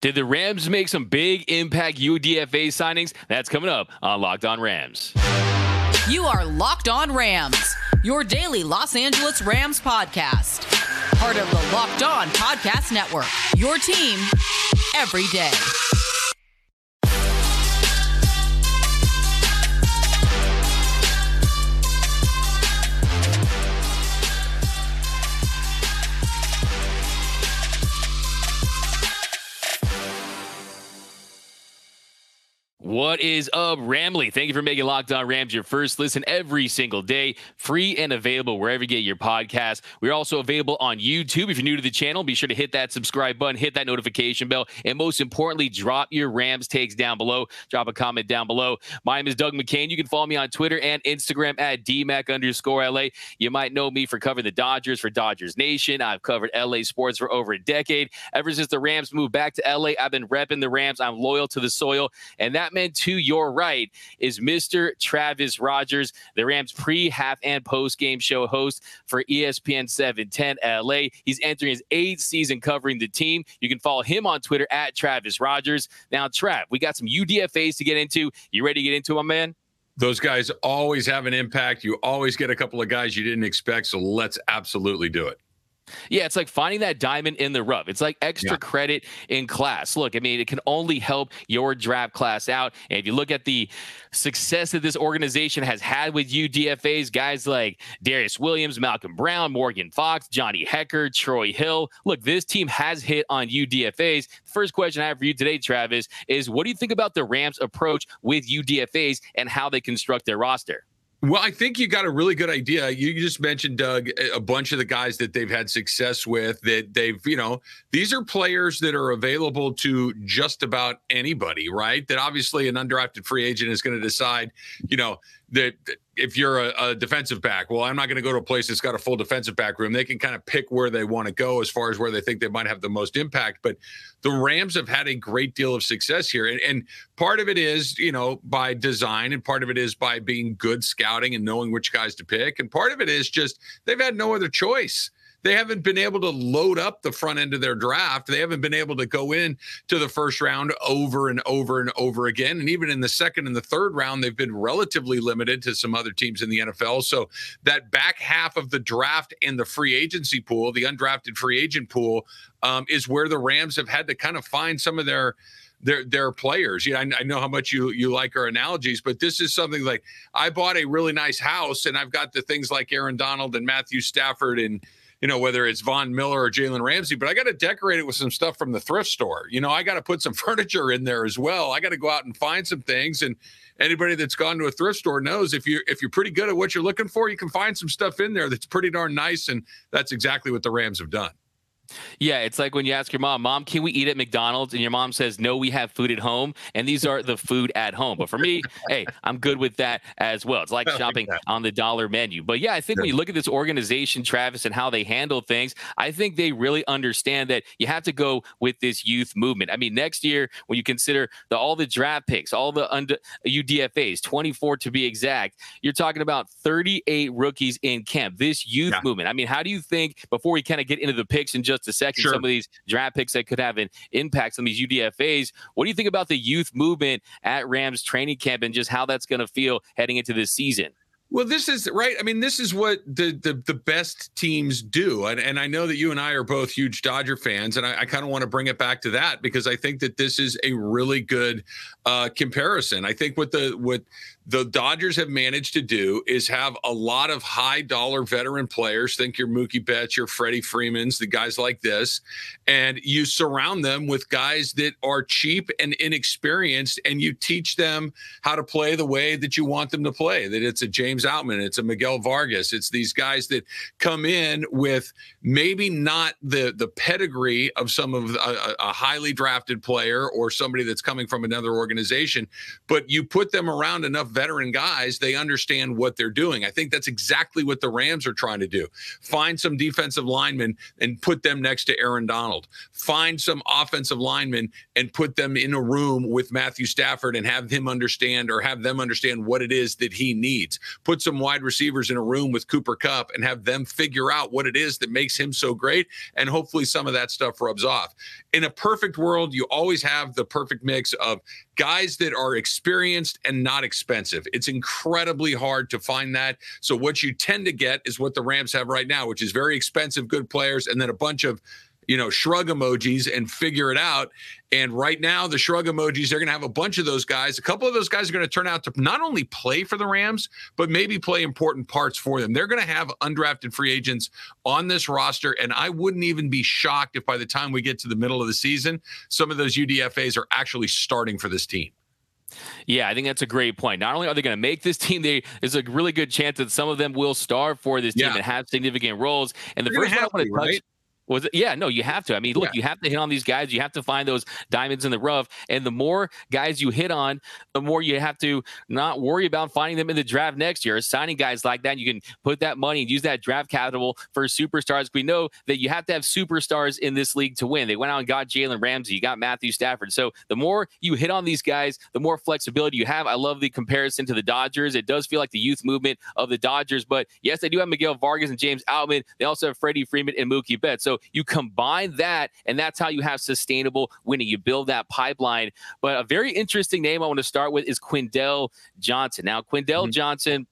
Did the Rams make some big impact UDFA signings? That's coming up on Locked On Rams. You are Locked On Rams, your daily Los Angeles Rams podcast. Part of the Locked On Podcast Network, your team every day. What is up, Ramley? Thank you for making Locked On Rams your first listen every single day, free and available wherever you get your podcast. We're also available on YouTube. If you're new to the channel, be sure to hit that subscribe button, hit that notification bell, and most importantly, drop your Rams takes down below. Drop a comment down below. My name is Doug McCain. You can follow me on Twitter and Instagram at DMAC underscore LA. You might know me for covering the Dodgers for Dodgers Nation. I've covered LA sports for over a decade. Ever since the Rams moved back to LA, I've been repping the Rams. I'm loyal to the soil, and that man to your right is Mr. Travis Rogers, the Rams pre, half, and post game show host for ESPN 710 LA. He's entering his eighth season covering the team. You can follow him on Twitter at Travis Rogers. Now, Trav, we got some UDFAs to get into. You ready to get into, my man? Those guys always have an impact. You always get a couple of guys you didn't expect. So let's absolutely do it. Yeah, it's like finding that diamond in the rough. It's like extra yeah. credit in class. Look, I mean, it can only help your draft class out. And if you look at the success that this organization has had with UDFAs, guys like Darious Williams, Malcolm Brown, Morgan Fox, Johnny Hekker, Troy Hill. Look, this team has hit on UDFAs. The first question I have for you today, Travis, is what do you think about the Rams' approach with UDFAs and how they construct their roster? Well, I think you got a really good idea. You just mentioned, Doug, a bunch of the guys that they've had success with that they've, you know, these are players that are available to just about anybody, right? That obviously an undrafted free agent is going to decide, you know, that if you're a, a, defensive back, well, I'm not going to go to a place that's got a full defensive back room. They can kind of pick where they want to go as far as where they think they might have the most impact. But the Rams have had a great deal of success here. And, and part of it is, you know, by design, and part of it is by being good scouting and knowing which guys to pick. And part of it is just they've had no other choice they haven't been able to load up the front end of their draft. They haven't been able to go in to the first round over and over and over again. And even in the second and the third round, they've been relatively limited to some other teams in the NFL. So that back half of the draft and the free agency pool, the undrafted free agent pool, um, is where the Rams have had to kind of find some of their their their players. Yeah, I, I, know how much you you like our analogies, but this is something like I bought a really nice house and I've got the things like Aaron Donald and Matthew Stafford and you know, whether it's Von Miller or Jalen Ramsey, but I got to decorate it with some stuff from the thrift store. You know, I got to put some furniture in there as well. I got to go out and find some things. And anybody that's gone to a thrift store knows if you're if you're pretty good at what you're looking for, you can find some stuff in there that's pretty darn nice. And that's exactly what the Rams have done. Yeah, it's like when you ask your mom, "Mom, can we eat at McDonald's?" and your mom says, "No, we have food at home." And these are the food at home. But for me, hey, I'm good with that as well. It's like shopping on the dollar menu. But yeah, I think when you look at this organization, Travis, and how they handle things, I think they really understand that you have to go with this youth movement. I mean, next year when you consider the all the draft picks, all the under UDFA's, 24 to be exact, you're talking about 38 rookies in camp. This youth yeah. movement. I mean, how do you think before we kind of get into the picks and just just a second. Sure. Some of these draft picks that could have an impact on these UDFAs. What do you think about the youth movement at Rams training camp and just how that's going to feel heading into this season? Well, this is right. I mean, this is what the the, the best teams do, and and I know that you and I are both huge Dodger fans, and I, I kind of want to bring it back to that because I think that this is a really good uh, comparison. I think what the what the Dodgers have managed to do is have a lot of high dollar veteran players. Think your Mookie Betts, your Freddie Freemans, the guys like this, and you surround them with guys that are cheap and inexperienced, and you teach them how to play the way that you want them to play. That it's a James Outman, it's a Miguel Vargas, it's these guys that come in with maybe not the the pedigree of some of a, a highly drafted player or somebody that's coming from another organization, but you put them around enough veteran guys, they understand what they're doing. I think that's exactly what the Rams are trying to do. Find some defensive linemen and put them next to Aaron Donald. Find some offensive linemen and put them in a room with Matthew Stafford and have him understand or have them understand what it is that he needs. Put some wide receivers in a room with Cooper Kupp and have them figure out what it is that makes him so great. And hopefully some of that stuff rubs off. In a perfect world, you always have the perfect mix of guys that are experienced and not expensive. It's incredibly hard to find that. So what you tend to get is what the Rams have right now, which is very expensive, good players, and then a bunch of you know, shrug emojis and figure it out. And right now, the shrug emojis, they're going to have a bunch of those guys. A couple of those guys are going to turn out to not only play for the Rams, but maybe play important parts for them. They're going to have undrafted free agents on this roster. And I wouldn't even be shocked if by the time we get to the middle of the season, some of those UDFAs are actually starting for this team. Yeah, I think that's a great point. Not only are they going to make this team, they, there's a really good chance that some of them will star for this team yeah. and have significant roles. And the They're first one I want to touch. Right? Was it? Yeah, no, you have to. I mean, look, yeah. you have to hit on these guys. You have to find those diamonds in the rough. And the more guys you hit on, the more you have to not worry about finding them in the draft next year. Signing guys like that, you can put that money and use that draft capital for superstars. We know that you have to have superstars in this league to win. They went out and got Jalen Ramsey, you got Matthew Stafford. So the more you hit on these guys, the more flexibility you have. I love the comparison to the Dodgers. It does feel like the youth movement of the Dodgers, but yes, they do have Miguel Vargas and James Outman. They also have Freddie Freeman and Mookie Betts. So you combine that, and that's how you have sustainable winning. You build that pipeline. But a very interesting name I want to start with is Quindell Johnson. Now, Quindell mm-hmm. Johnson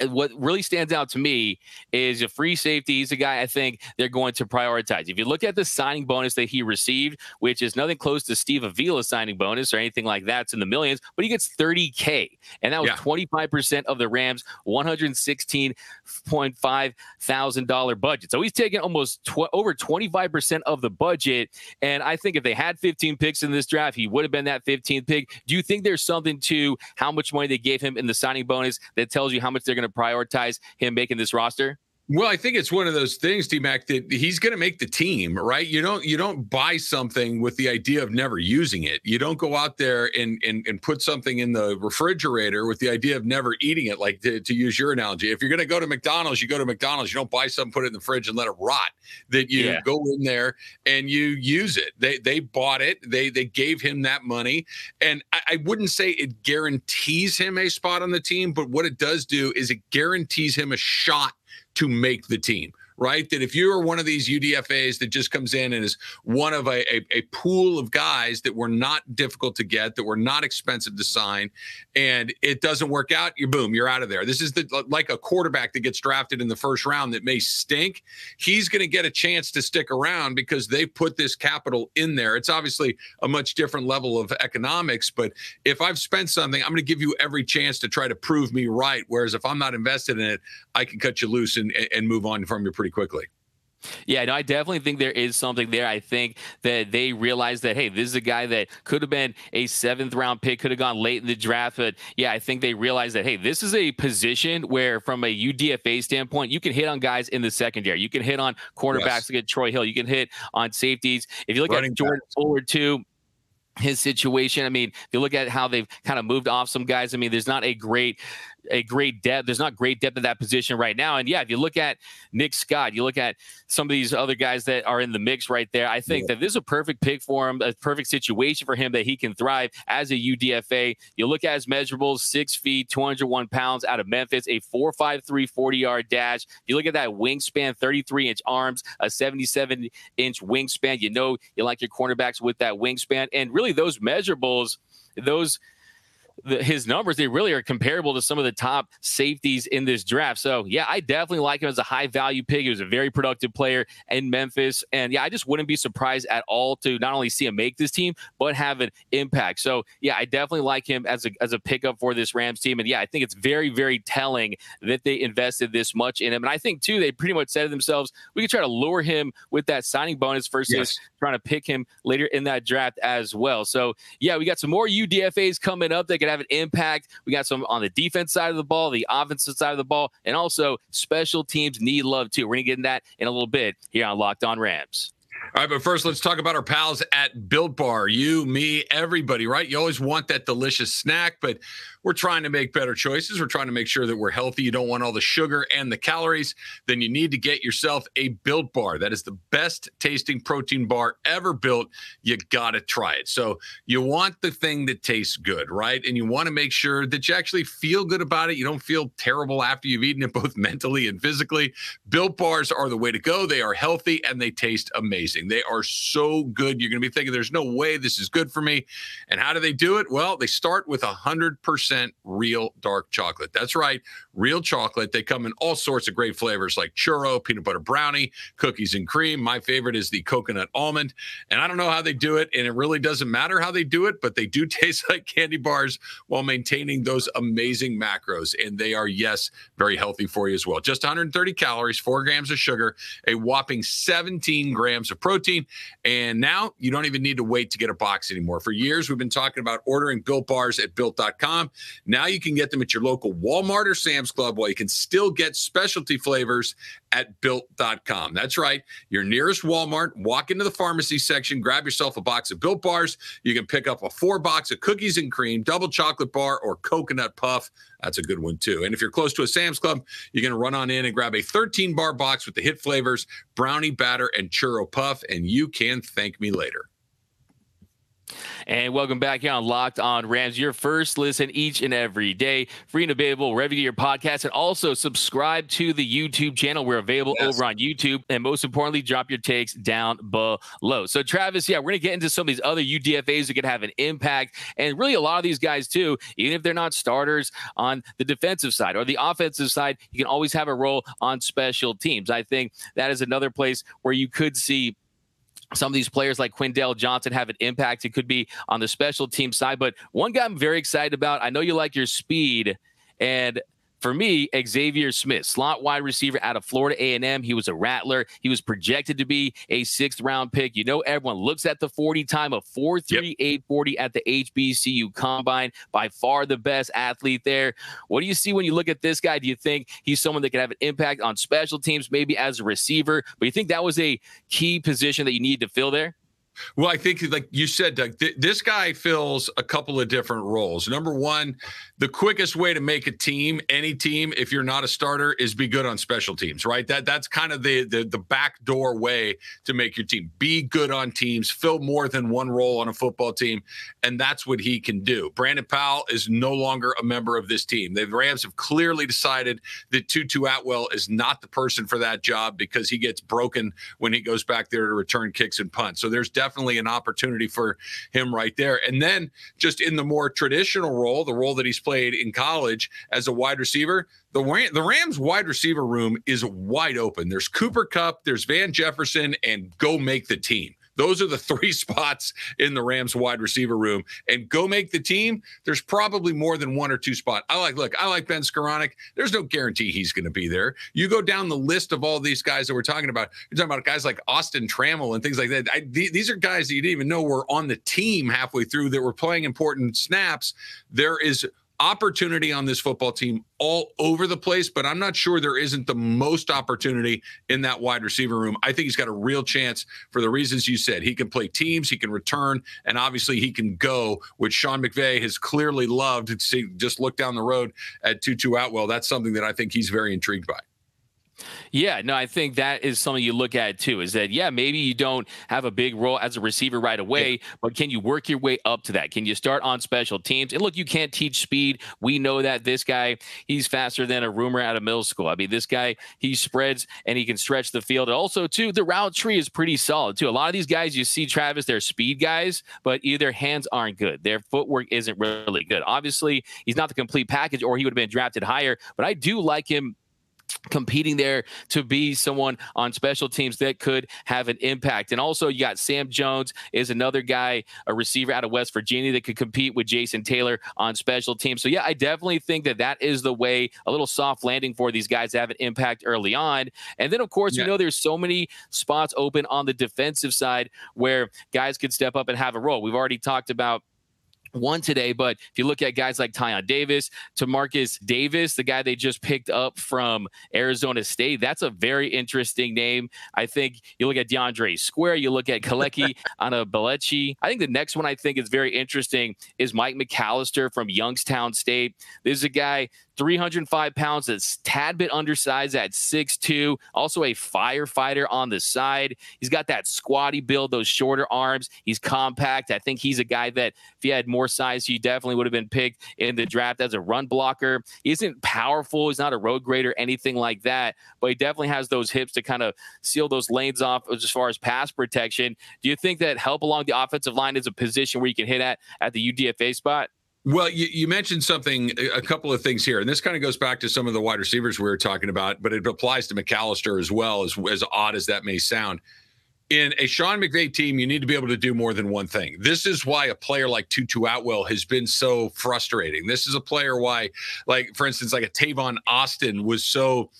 Uh, what really stands out to me is a free safety. He's a guy I think they're going to prioritize. If you look at the signing bonus that he received, which is nothing close to Steve Avila's signing bonus or anything like that, it's in the millions, but he gets 30K. And that was yeah. 25% of the Rams' $116.5 thousand budget. So he's taking almost tw- over 25% of the budget. And I think if they had 15 picks in this draft, he would have been that 15th pick. Do you think there's something to how much money they gave him in the signing bonus that tells you how much they're going to prioritize him making this roster? Well, I think it's one of those things, D Mac, that he's going to make the team, right? You don't you don't buy something with the idea of never using it. You don't go out there and and, and put something in the refrigerator with the idea of never eating it. Like to, to use your analogy, if you're going to go to McDonald's, you go to McDonald's. You don't buy something, put it in the fridge, and let it rot. That you yeah. go in there and you use it. They they bought it. They they gave him that money, and I, I wouldn't say it guarantees him a spot on the team, but what it does do is it guarantees him a shot to make the team right? That if you are one of these UDFAs that just comes in and is one of a, a, a, pool of guys that were not difficult to get, that were not expensive to sign, and it doesn't work out, you boom, you're out of there. This is the, like a quarterback that gets drafted in the first round that may stink. He's going to get a chance to stick around because they put this capital in there. It's obviously a much different level of economics, but if I've spent something, I'm going to give you every chance to try to prove me right. Whereas if I'm not invested in it, I can cut you loose and, and move on from your pretty pretty quickly. Yeah, no, I definitely think there is something there. I think that they realized that, hey, this is a guy that could have been a seventh round pick, could have gone late in the draft. But yeah, I think they realized that, hey, this is a position where, from a UDFA standpoint, you can hit on guys in the secondary. You can hit on cornerbacks yes. like Troy Hill. You can hit on safeties. If you look Running at Jordan Fuller, too, his situation. I mean, if you look at how they've kind of moved off some guys, I mean, there's not a great a great depth. There's not great depth at that position right now. And yeah, if you look at Nick Scott, you look at some of these other guys that are in the mix right there. I think yeah. that this is a perfect pick for him, a perfect situation for him that he can thrive as a UDFA. You look at his measurables: six feet, 201 pounds, out of Memphis, a 4.53 40 yard dash. If You look at that wingspan: 33 inch arms, a 77 inch wingspan. You know you like your cornerbacks with that wingspan, and really those measurables, those the, his numbers, they really are comparable to some of the top safeties in this draft. So, yeah, I definitely like him as a high value pick. He was a very productive player in Memphis. And yeah, I just wouldn't be surprised at all to not only see him make this team, but have an impact. So, yeah, I definitely like him as a, as a pickup for this Rams team. And yeah, I think it's very, very telling that they invested this much in him. And I think, too, they pretty much said to themselves, we could try to lure him with that signing bonus versus yes. trying to pick him later in that draft as well. So, yeah, we got some more UDFAs coming up that could have an impact. We got some on the defense side of the ball, the offensive side of the ball, and also special teams need love too. We're going to get in that in a little bit here on Locked On Rams. All right, but first, let's talk about our pals at Built Bar. You, me, everybody, right? You always want that delicious snack, but we're trying to make better choices. We're trying to make sure that we're healthy. You don't want all the sugar and the calories. Then you need to get yourself a Built Bar. That is the best tasting protein bar ever built. You got to try it. So you want the thing that tastes good, right? And you want to make sure that you actually feel good about it. You don't feel terrible after you've eaten it, both mentally and physically. Built Bars are the way to go. They are healthy and they taste amazing. They are so good. You're going to be thinking, there's no way this is good for me. And how do they do it? Well, they start with 100% real dark chocolate. That's right, real chocolate. They come in all sorts of great flavors like churro, peanut butter brownie, cookies and cream. My favorite is the coconut almond. And I don't know how they do it, and it really doesn't matter how they do it, but they do taste like candy bars while maintaining those amazing macros. And they are, yes, very healthy for you as well. Just 130 calories, four grams of sugar, a whopping 17 grams of protein. And now you don't even need to wait to get a box anymore. For years, we've been talking about ordering built bars at built.com. Now you can get them at your local Walmart or Sam's Club while you can still get specialty flavors at built.com. That's right. Your nearest Walmart, walk into the pharmacy section, grab yourself a box of built bars. You can pick up a four box of cookies and cream, double chocolate bar, or coconut puff. That's a good one too. And if you're close to a Sam's Club, you're going to run on in and grab a 13 bar box with the hit flavors, brownie batter, and churro puff, and you can thank me later. And welcome back here on Locked On Rams, your first listen each and every day, free and available wherever you get your podcast. And also subscribe to the YouTube channel. We're available yes. over on YouTube. And most importantly, drop your takes down below. So, Travis, yeah, we're going to get into some of these other UDFAs that could have an impact. And really, a lot of these guys, too, even if they're not starters on the defensive side or the offensive side, you can always have a role on special teams. I think that is another place where you could see some of these players like Quindell Johnson have an impact. It could be on the special team side. But one guy I'm very excited about, I know you like your speed, and for me, Xavier Smith, slot wide receiver out of Florida A&M. He was a rattler. He was projected to be a sixth round pick. You know, everyone looks at the 40 time of 4.3840 yep. at the HBCU Combine. By far the best athlete there. What do you see when you look at this guy? Do you think he's someone that could have an impact on special teams, maybe as a receiver? But you think that was a key position that you need to fill there? Well, I think, like you said, Doug, th- this guy fills a couple of different roles. Number one, the quickest way to make a team, any team, if you're not a starter, is be good on special teams, right? That that's kind of the the, the backdoor way to make your team. Be good on teams, fill more than one role on a football team, and that's what he can do. Brandon Powell is no longer a member of this team. The Rams have clearly decided that Tutu Atwell is not the person for that job because he gets broken when he goes back there to return kicks and punts. So there's definitely an opportunity for him right there. And then just in the more traditional role, the role that he's played in college as a wide receiver, the the Rams wide receiver room is wide open. There's Cooper Kupp, there's Van Jefferson, and go make the team. Those are the three spots in the Rams wide receiver room. And go make the team. There's probably more than one or two spot. I like, look, I like Ben Skowronek. There's no guarantee he's going to be there. You go down the list of all these guys that we're talking about. You're talking about guys like Austin Trammell and things like that. I, th- these are guys that you didn't even know were on the team halfway through that were playing important snaps. There is opportunity on this football team all over the place, but I'm not sure there isn't the most opportunity in that wide receiver room. I think he's got a real chance for the reasons you said. He can play teams, he can return, and obviously he can go, which Sean McVay has clearly loved. See, just look down the road at Tutu Atwell. That's something that I think he's very intrigued by. Yeah, no, I think that is something you look at too. Is that yeah, maybe you don't have a big role as a receiver right away, yeah. but can you work your way up to that? Can you start on special teams? And look, you can't teach speed. We know that this guy, he's faster than a rumor out of middle school. I mean, this guy, he spreads and he can stretch the field. And also, too, the route tree is pretty solid too. A lot of these guys you see, Travis, they're speed guys, but either hands aren't good. Their footwork isn't really good. Obviously, he's not the complete package, or he would have been drafted higher. But I do like him competing there to be someone on special teams that could have an impact. And also, you got Sam Jones is another guy, a receiver out of West Virginia that could compete with Jason Taylor on special teams. So yeah, I definitely think that that is the way a little soft landing for these guys to have an impact early on. And then of course, yeah. we know there's so many spots open on the defensive side where guys could step up and have a role. We've already talked about one today. But if you look at guys like Tyon Davis, to Marcus Davis, the guy they just picked up from Arizona State, that's a very interesting name. I think you look at DeAndre Square, you look at Kaleki Belechi. I think the next one I think is very interesting is Mike McAllister from Youngstown State. This is a guy 305 pounds, that's tad bit undersized at 6'2, also a firefighter on the side. He's got that squatty build, those shorter arms. He's compact. I think he's a guy that if he had more size, he definitely would have been picked in the draft as a run blocker. He isn't powerful, he's not a road grader, anything like that, but he definitely has those hips to kind of seal those lanes off as far as pass protection. Do you think that help along the offensive line is a position where you can hit at at the UDFA spot? Well, you, you, mentioned something, a couple of things here, and this kind of goes back to some of the wide receivers we were talking about, but it applies to McAllister as well, as, as odd as that may sound. In a Sean McVay team, you need to be able to do more than one thing. This is why a player like Tutu Atwell has been so frustrating. This is a player why, like, for instance, like a Tavon Austin was so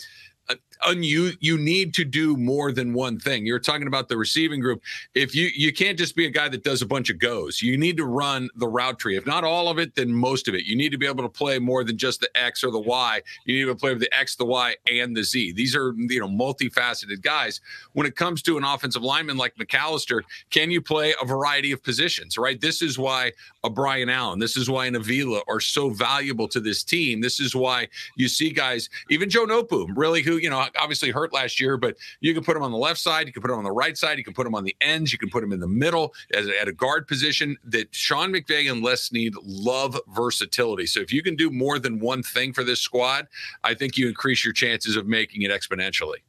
uh, un, you you need to do more than one thing. You're talking about the receiving group. If you you can't just be a guy that does a bunch of goes. You need to run the route tree. If not all of it, then most of it. You need to be able to play more than just the X or the Y. You need to play with the X, the Y, and the Z. These are you know multifaceted guys. When it comes to an offensive lineman like McAllister, can you play a variety of positions? Right. This is why a Brian Allen. This is why an Avila are so valuable to this team. This is why you see guys, even Joe Noteboom, really who you know obviously hurt last year, but you can put him on the left side, you can put him on the right side, you can put him on the ends, you can put him in the middle as at a guard position. That Sean McVay and Les Snead love versatility. So if you can do more than one thing for this squad, I think you increase your chances of making it exponentially.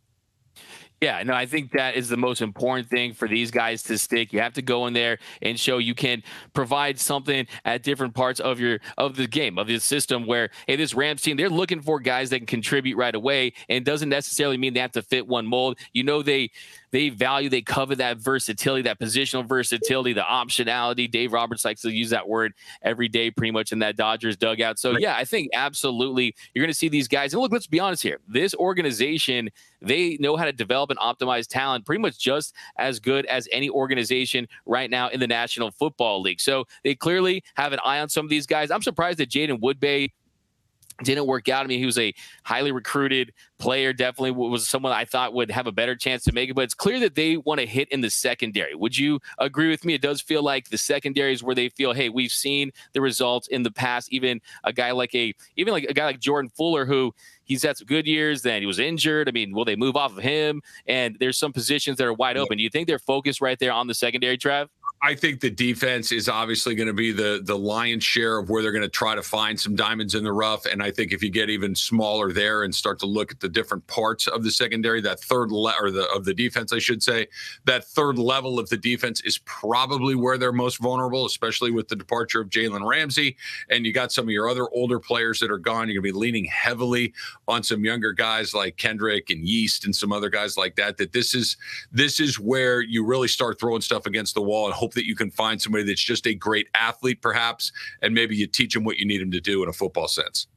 Yeah, no, I think that is the most important thing for these guys to stick. You have to go in there and show you can provide something at different parts of your of the game, of the system where, hey, this Rams team, they're looking for guys that can contribute right away and doesn't necessarily mean they have to fit one mold. You know, they they value, they cover that versatility, that positional versatility, the optionality. Dave Roberts likes to use that word every day, pretty much in that Dodgers dugout. So, yeah, I think absolutely you're going to see these guys. And look, let's be honest here. This organization, they know how to develop and optimize talent pretty much just as good as any organization right now in the National Football League. So, they clearly have an eye on some of these guys. I'm surprised that Jaden Woodbey didn't work out. I mean, he was a highly recruited player, definitely was someone I thought would have a better chance to make it, but it's clear that they want to hit in the secondary. Would you agree with me? It does feel like the secondary is where they feel, hey, we've seen the results in the past. Even a guy like a, even like a guy like Jordan Fuller, who he's had some good years, then he was injured. I mean, will they move off of him? And there's some positions that are wide open. Do you think they're focused right there on the secondary, Trav? I think the defense is obviously going to be the the lion's share of where they're going to try to find some diamonds in the rough. And I think if you get even smaller there and start to look at the different parts of the secondary, that third le- or the of the defense, I should say, that third level of the defense is probably where they're most vulnerable, especially with the departure of Jalen Ramsey. And you got some of your other older players that are gone. You're going to be leaning heavily on some younger guys like Kendrick and Yeast and some other guys like that. That this is this is where you really start throwing stuff against the wall and hope that you can find somebody that's just a great athlete, perhaps, and maybe you teach them what you need them to do in a football sense.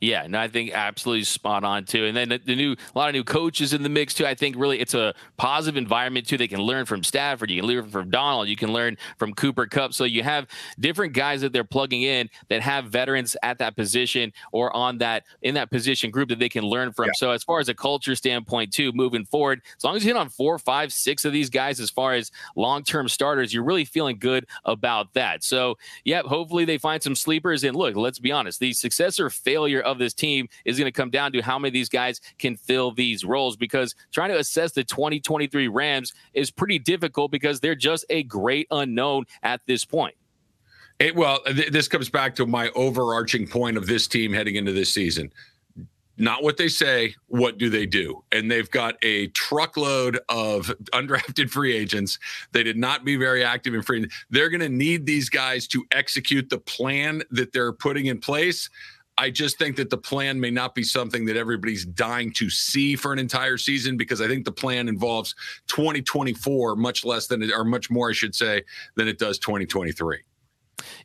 Yeah, no, I think absolutely spot on too. And then the, the, new, a lot of new coaches in the mix too. I think really it's a positive environment too. They can learn from Stafford, you can learn from Donald, you can learn from Cooper Kupp. So you have different guys that they're plugging in that have veterans at that position or on that in that position group that they can learn from. Yeah. So as far as a culture standpoint too, moving forward, as long as you hit on four, five, six of these guys as far as long term starters, you're really feeling good about that. So yeah, hopefully they find some sleepers. And look, let's be honest, the success or failure of this team is going to come down to how many of these guys can fill these roles because trying to assess the 2023 Rams is pretty difficult because they're just a great unknown at this point. It, well, th- this comes back to my overarching point of this team heading into this season not what they say, what do they do? And they've got a truckload of undrafted free agents. They did not be very active in free. They're going to need these guys to execute the plan that they're putting in place. I just think that the plan may not be something that everybody's dying to see for an entire season because I think the plan involves 2024 much less than it, or much more, I should say, than it does 2023.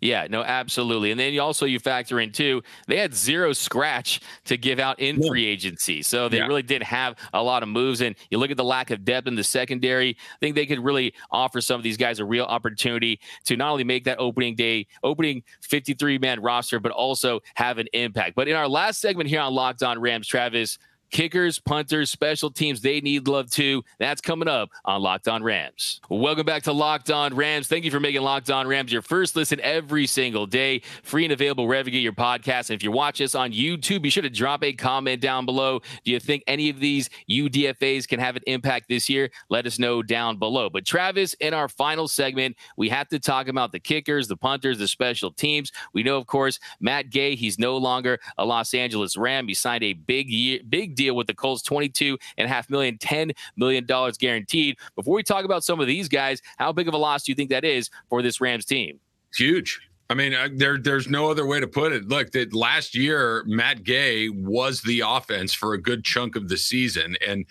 Yeah, no, absolutely. And then you also you factor in too, they had zero scratch to give out in free agency. So they yeah. really didn't have a lot of moves. And you look at the lack of depth in the secondary, I think they could really offer some of these guys a real opportunity to not only make that opening day, opening 53 man roster, but also have an impact. But in our last segment here on Locked On Rams, Travis, kickers, punters, special teams, they need love too. That's coming up on Locked On Rams. Welcome back to Locked On Rams. Thank you for making Locked On Rams your first listen every single day. Free and available wherever you get your podcast. And if you watch us on YouTube, be sure to drop a comment down below. Do you think any of these UDFAs can have an impact this year? Let us know down below. But Travis, in our final segment, we have to talk about the kickers, the punters, the special teams. We know, of course, Matt Gay, he's no longer a Los Angeles Ram. He signed a big year, big deal with the Colts, 22 and a half million, $10 million guaranteed. Before we talk about some of these guys, how big of a loss do you think that is for this Rams team? Huge. I mean, uh, there there's no other way to put it. Look, that last year Matt Gay was the offense for a good chunk of the season, and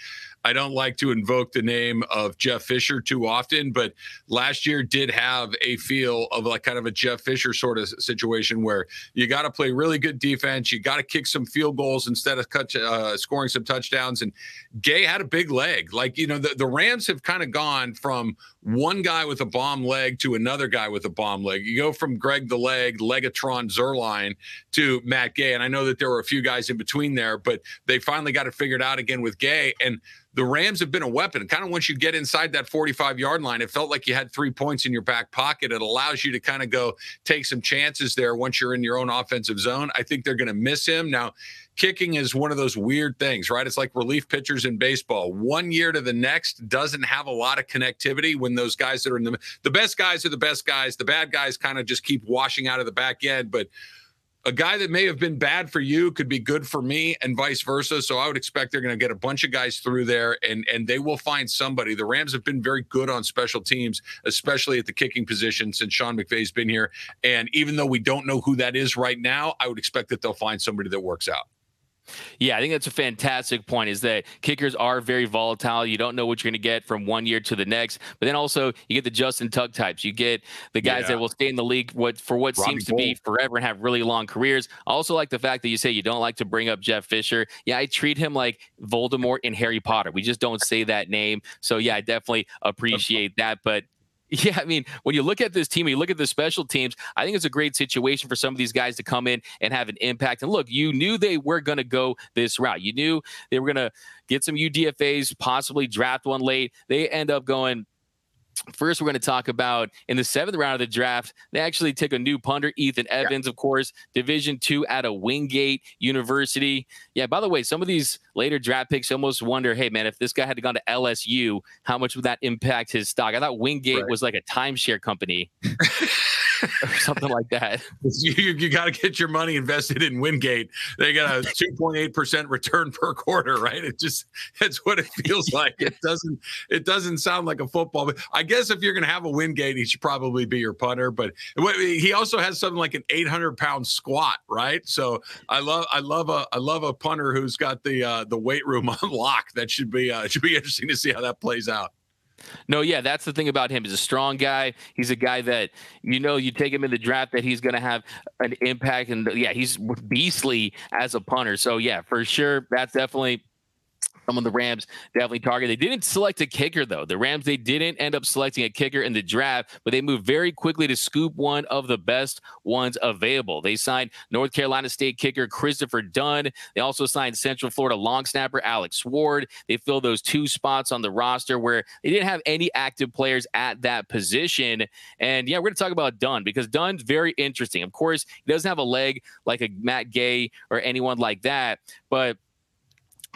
I don't like to invoke the name of Jeff Fisher too often, but last year did have a feel of like kind of a Jeff Fisher sort of situation where you got to play really good defense, you got to kick some field goals instead of cut, uh, scoring some touchdowns. And Gay had a big leg. Like you know, the, the Rams have kind of gone from one guy with a bomb leg to another guy with a bomb leg. You go from Greg the Leg, Legatron Zuerlein to Matt Gay. And I know that there were a few guys in between there, but they finally got it figured out again with Gay. And the Rams have been a weapon. Kind of once you get inside that 45 yard line, it felt like you had three points in your back pocket. It allows you to kind of go take some chances there once you're in your own offensive zone. I think they're going to miss him. Now, kicking is one of those weird things, right? It's like relief pitchers in baseball. One year to the next doesn't have a lot of connectivity when those guys that are in the the best guys are the best guys. The bad guys kind of just keep washing out of the back end, but a guy that may have been bad for you could be good for me and vice versa. So I would expect they're going to get a bunch of guys through there and and they will find somebody. The Rams have been very good on special teams, especially at the kicking position since Sean McVay's been here. And even though we don't know who that is right now, I would expect that they'll find somebody that works out. Yeah, I think that's a fantastic point. Is that kickers are very volatile. You don't know what you're going to get from one year to the next. But then also you get the Justin Tuck types. You get the guys yeah. that will stay in the league what for what Robbie seems to be forever and have really long careers. I also like the fact that you say you don't like to bring up Jeff Fisher. Yeah, I treat him like Voldemort in Harry Potter. We just don't say that name. So yeah, I definitely appreciate that. But Yeah, I mean, when you look at this team, you look at the special teams, I think it's a great situation for some of these guys to come in and have an impact. And look, you knew they were going to go this route. You knew they were going to get some UDFAs, possibly draft one late. They end up going First, we're going to talk about in the seventh round of the draft. They actually took a new punter, Ethan Evans, yeah. of course, Division two out of Wingate University. Yeah. By the way, some of these later draft picks almost wonder, hey man, if this guy had gone to LSU, how much would that impact his stock? I thought Wingate right. was like a timeshare company. or something like that. You, you got to get your money invested in Wingate. They got a 2.8% return per quarter, right? It just it's what it feels like. It doesn't it doesn't sound like a football. But I guess if you're going to have a Wingate, he should probably be your punter. But he also has something like an 800 pound squat, right? So I love I love a I love a punter who's got the uh, the weight room on lock. That should be uh, should be interesting to see how that plays out. No, yeah, that's the thing about him. He's a strong guy. He's a guy that you know you take him in the draft that he's going to have an impact, and yeah, he's beastly as a punter. So yeah, for sure, that's definitely some of the Rams definitely target. They didn't select a kicker though. The Rams they didn't end up selecting a kicker in the draft, but they moved very quickly to scoop one of the best ones available. They signed North Carolina State kicker Christopher Dunn. They also signed Central Florida long snapper Alex Ward. They filled those two spots on the roster where they didn't have any active players at that position. And yeah, we're going to talk about Dunn because Dunn's very interesting. Of course, he doesn't have a leg like a Matt Gay or anyone like that, but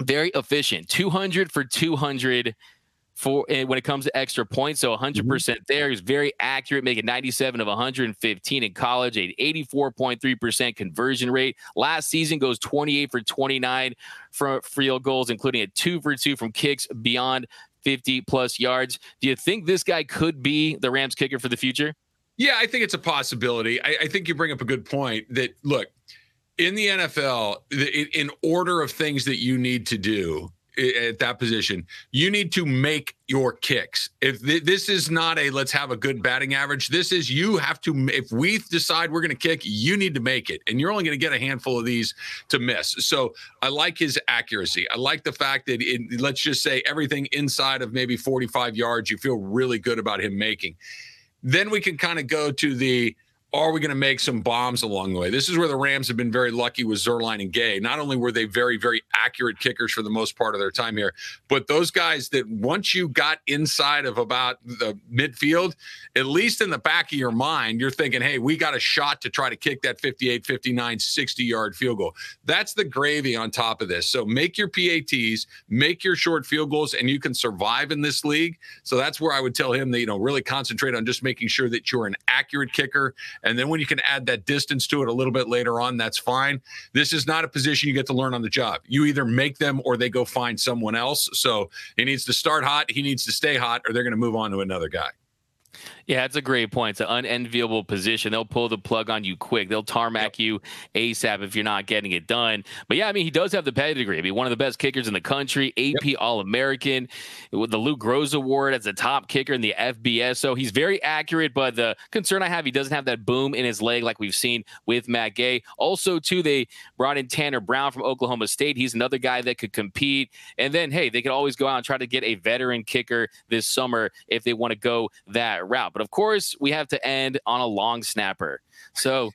very efficient 200 for 200 for when it comes to extra points. So 100% mm-hmm. percent there. He's very accurate, making 97 of 115 in college, a 84.3% conversion rate. Last season goes 28 for 29 from field goals, including a two for two from kicks beyond 50 plus yards. Do you think this guy could be the Rams kicker for the future? Yeah, I think it's a possibility. I, I think you bring up a good point that look, in the NFL, in order of things that you need to do, at that position, you need to make your kicks. If th- this is not a let's have a good batting average, this is you have to. If we decide we're going to kick, you need to make it, and you're only going to get a handful of these to miss. So I like his accuracy. I like the fact that it, let's just say everything inside of maybe 45 yards, you feel really good about him making. Then we can kind of go to the are we going to make some bombs along the way? This is where the Rams have been very lucky with Zuerlein and Gay. Not only were they very, very accurate kickers for the most part of their time here, but those guys that once you got inside of about the midfield, at least in the back of your mind, you're thinking, hey, we got a shot to try to kick that 58, 59, 60 yard field goal. That's the gravy on top of this. So make your PATs, make your short field goals, and you can survive in this league. So that's where I would tell him that, you know, really concentrate on just making sure that you're an accurate kicker and then when you can add that distance to it a little bit later on, that's fine. This is not a position you get to learn on the job. You either make them or they go find someone else. So he needs to start hot, he needs to stay hot, or they're going to move on to another guy. Yeah, that's a great point. It's an unenviable position. They'll pull the plug on you quick. They'll tarmac yep. you ASAP if you're not getting it done. But yeah, I mean, he does have the pedigree. I mean, one of the best kickers in the country, AP yep. All American, with the Lou Groza Award as a top kicker in the FBS. So he's very accurate. But the concern I have, he doesn't have that boom in his leg like we've seen with Matt Gay. Also, too, they brought in Tanner Brown from Oklahoma State. He's another guy that could compete. And then, hey, they could always go out and try to get a veteran kicker this summer if they want to go that route. But but of course, we have to end on a long snapper. So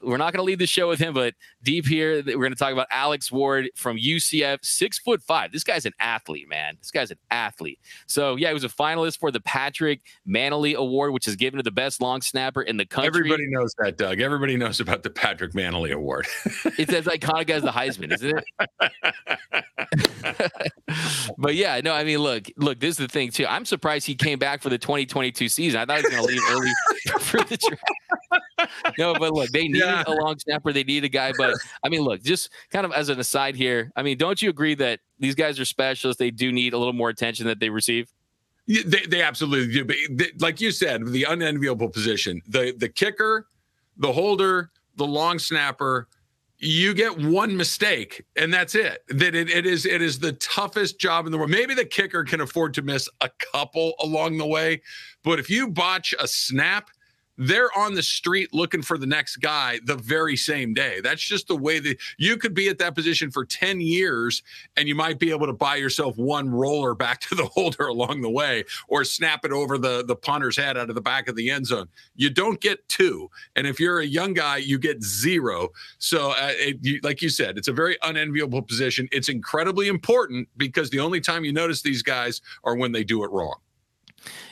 we're not going to leave the show with him, but deep here, we're going to talk about Alex Ward from UCF, six foot five. This guy's an athlete, man. This guy's an athlete. So yeah, he was a finalist for the Patrick Mannelly Award, which is given to the best long snapper in the country. Everybody knows that, Doug. Everybody knows about the Patrick Mannelly Award. it's as iconic as the Heisman, isn't it? but yeah, no, I mean, look, look, this is the thing too. I'm surprised he came back for the 2022 season. I thought he was going to leave early for the draft. No, but look, they need yeah. a long snapper. They need a guy. But I mean, look, just kind of as an aside here, I mean, don't you agree that these guys are specialists? They do need a little more attention that they receive. Yeah, they, they absolutely do. But they, like you said, the unenviable position, the the kicker, the holder, the long snapper, you get one mistake and that's it that it, it is it is the toughest job in the world maybe the kicker can afford to miss a couple along the way but if you botch a snap they're on the street looking for the next guy the very same day. That's just the way that you could be at that position for 10 years and you might be able to buy yourself one roller back to the holder along the way or snap it over the, the punter's head out of the back of the end zone. You don't get two. And if you're a young guy, you get zero. So, uh, it, you, like you said, it's a very unenviable position. It's incredibly important because the only time you notice these guys are when they do it wrong.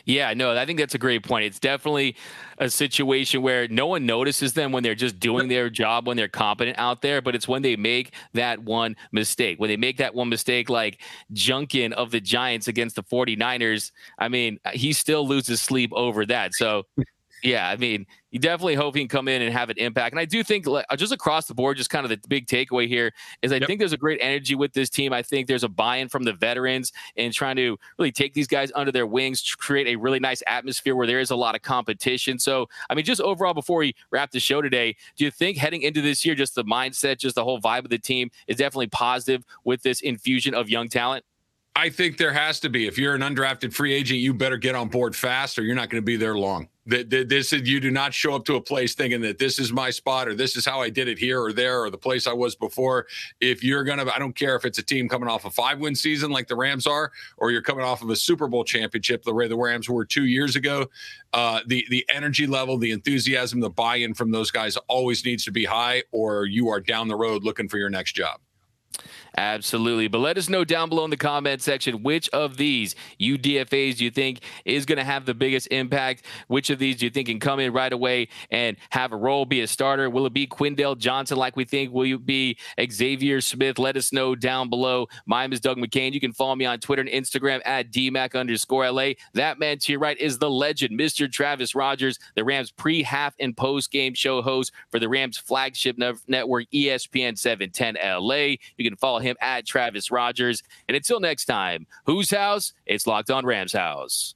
Yeah, no, I think that's a great point. It's definitely a situation where no one notices them when they're just doing their job, when they're competent out there, but it's when they make that one mistake. When they make that one mistake, like Junkin of the Giants against the 49ers, I mean, he still loses sleep over that. So, yeah, I mean, you definitely hope he can come in and have an impact. And I do think just across the board, just kind of the big takeaway here is I yep. think there's a great energy with this team. I think there's a buy-in from the veterans and trying to really take these guys under their wings, to create a really nice atmosphere where there is a lot of competition. So, I mean, just overall, before we wrap the show today, do you think heading into this year, just the mindset, just the whole vibe of the team is definitely positive with this infusion of young talent? I think there has to be. If you're an undrafted free agent, you better get on board fast or you're not going to be there long. This is you do not show up to a place thinking that this is my spot or this is how I did it here or there or the place I was before. If you're gonna, I don't care if it's a team coming off a five win season like the Rams are, or you're coming off of a Super Bowl championship the way the Rams were two years ago. Uh, the the energy level, the enthusiasm, the buy in from those guys always needs to be high, or you are down the road looking for your next job. Absolutely. But let us know down below in the comment section which of these UDFAs do you think is going to have the biggest impact? Which of these do you think can come in right away and have a role, be a starter? Will it be Quindell Johnson like we think? Will it be Xavier Smith? Let us know down below. My name is Doug McCain. You can follow me on Twitter and Instagram at DMAC underscore LA. That man to your right is the legend, Mr. Travis Rogers, the Rams pre, half, and post game show host for the Rams flagship network, ESPN 710 LA. You can follow him him at Travis Rogers. And until next time, whose house? It's Locked On Rams House.